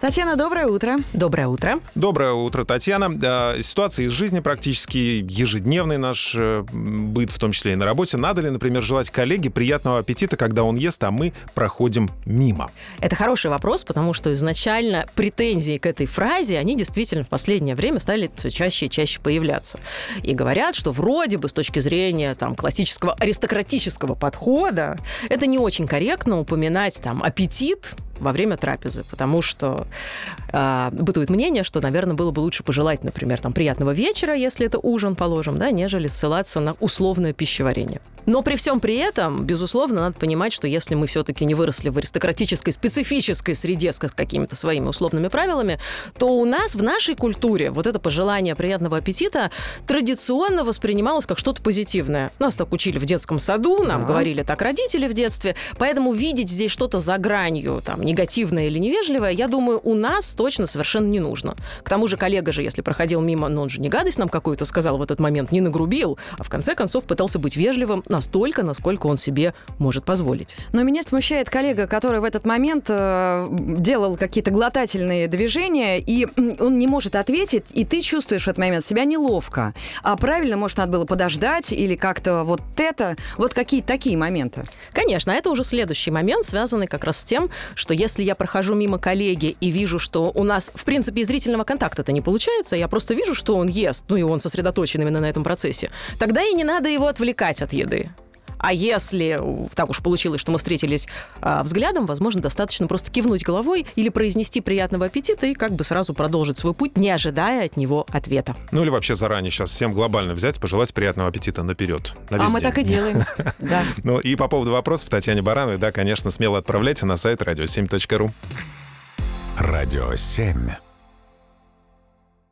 Татьяна, доброе утро. Доброе утро. Доброе утро, Татьяна. Э, Ситуация из жизни практически ежедневный наш э, быт, в том числе и на работе. Надо ли, например, желать коллеге приятного аппетита, когда он ест, а мы проходим мимо? Это хороший вопрос, потому что изначально претензии к этой фразе, они действительно в последнее время стали все чаще и чаще появляться. И говорят, что вроде бы с точки зрения там, классического аристократического подхода, это не очень корректно упоминать там аппетит во время трапезы, потому что э, бытует мнение, что, наверное, было бы лучше пожелать, например, там приятного вечера, если это ужин, положим, да, нежели ссылаться на условное пищеварение. Но при всем при этом, безусловно, надо понимать, что если мы все-таки не выросли в аристократической, специфической среде с какими-то своими условными правилами, то у нас в нашей культуре вот это пожелание приятного аппетита традиционно воспринималось как что-то позитивное. Нас так учили в детском саду, нам Да. говорили так родители в детстве, поэтому видеть здесь что-то за гранью, там, негативное или невежливое, я думаю, у нас точно совершенно не нужно. К тому же коллега же, если проходил мимо, ну он же не гадость нам какую-то сказал в этот момент, не нагрубил, а в конце концов пытался быть вежливым настолько, насколько он себе может позволить. Но меня смущает коллега, который в этот момент э, делал какие-то глотательные движения, и он не может ответить, и ты чувствуешь в этот момент себя неловко. А правильно, может, надо было подождать или как-то вот это, вот какие такие моменты. Конечно, а это уже следующий момент, связанный как раз с тем, что если я прохожу мимо коллеги и вижу, что у нас, в принципе, и зрительного контакта-то не получается, я просто вижу, что он ест, ну и он сосредоточен именно на этом процессе, тогда и не надо его отвлекать от еды. А если так уж получилось, что мы встретились а, взглядом, возможно, достаточно просто кивнуть головой или произнести приятного аппетита и как бы сразу продолжить свой путь, не ожидая от него ответа. Ну или вообще заранее сейчас всем глобально взять, пожелать приятного аппетита наперед. на а мы день. так и делаем. Да. Ну и по поводу вопросов Татьяне Барановой, да, конечно, смело отправляйте на сайт radio7.ru. Радио 7.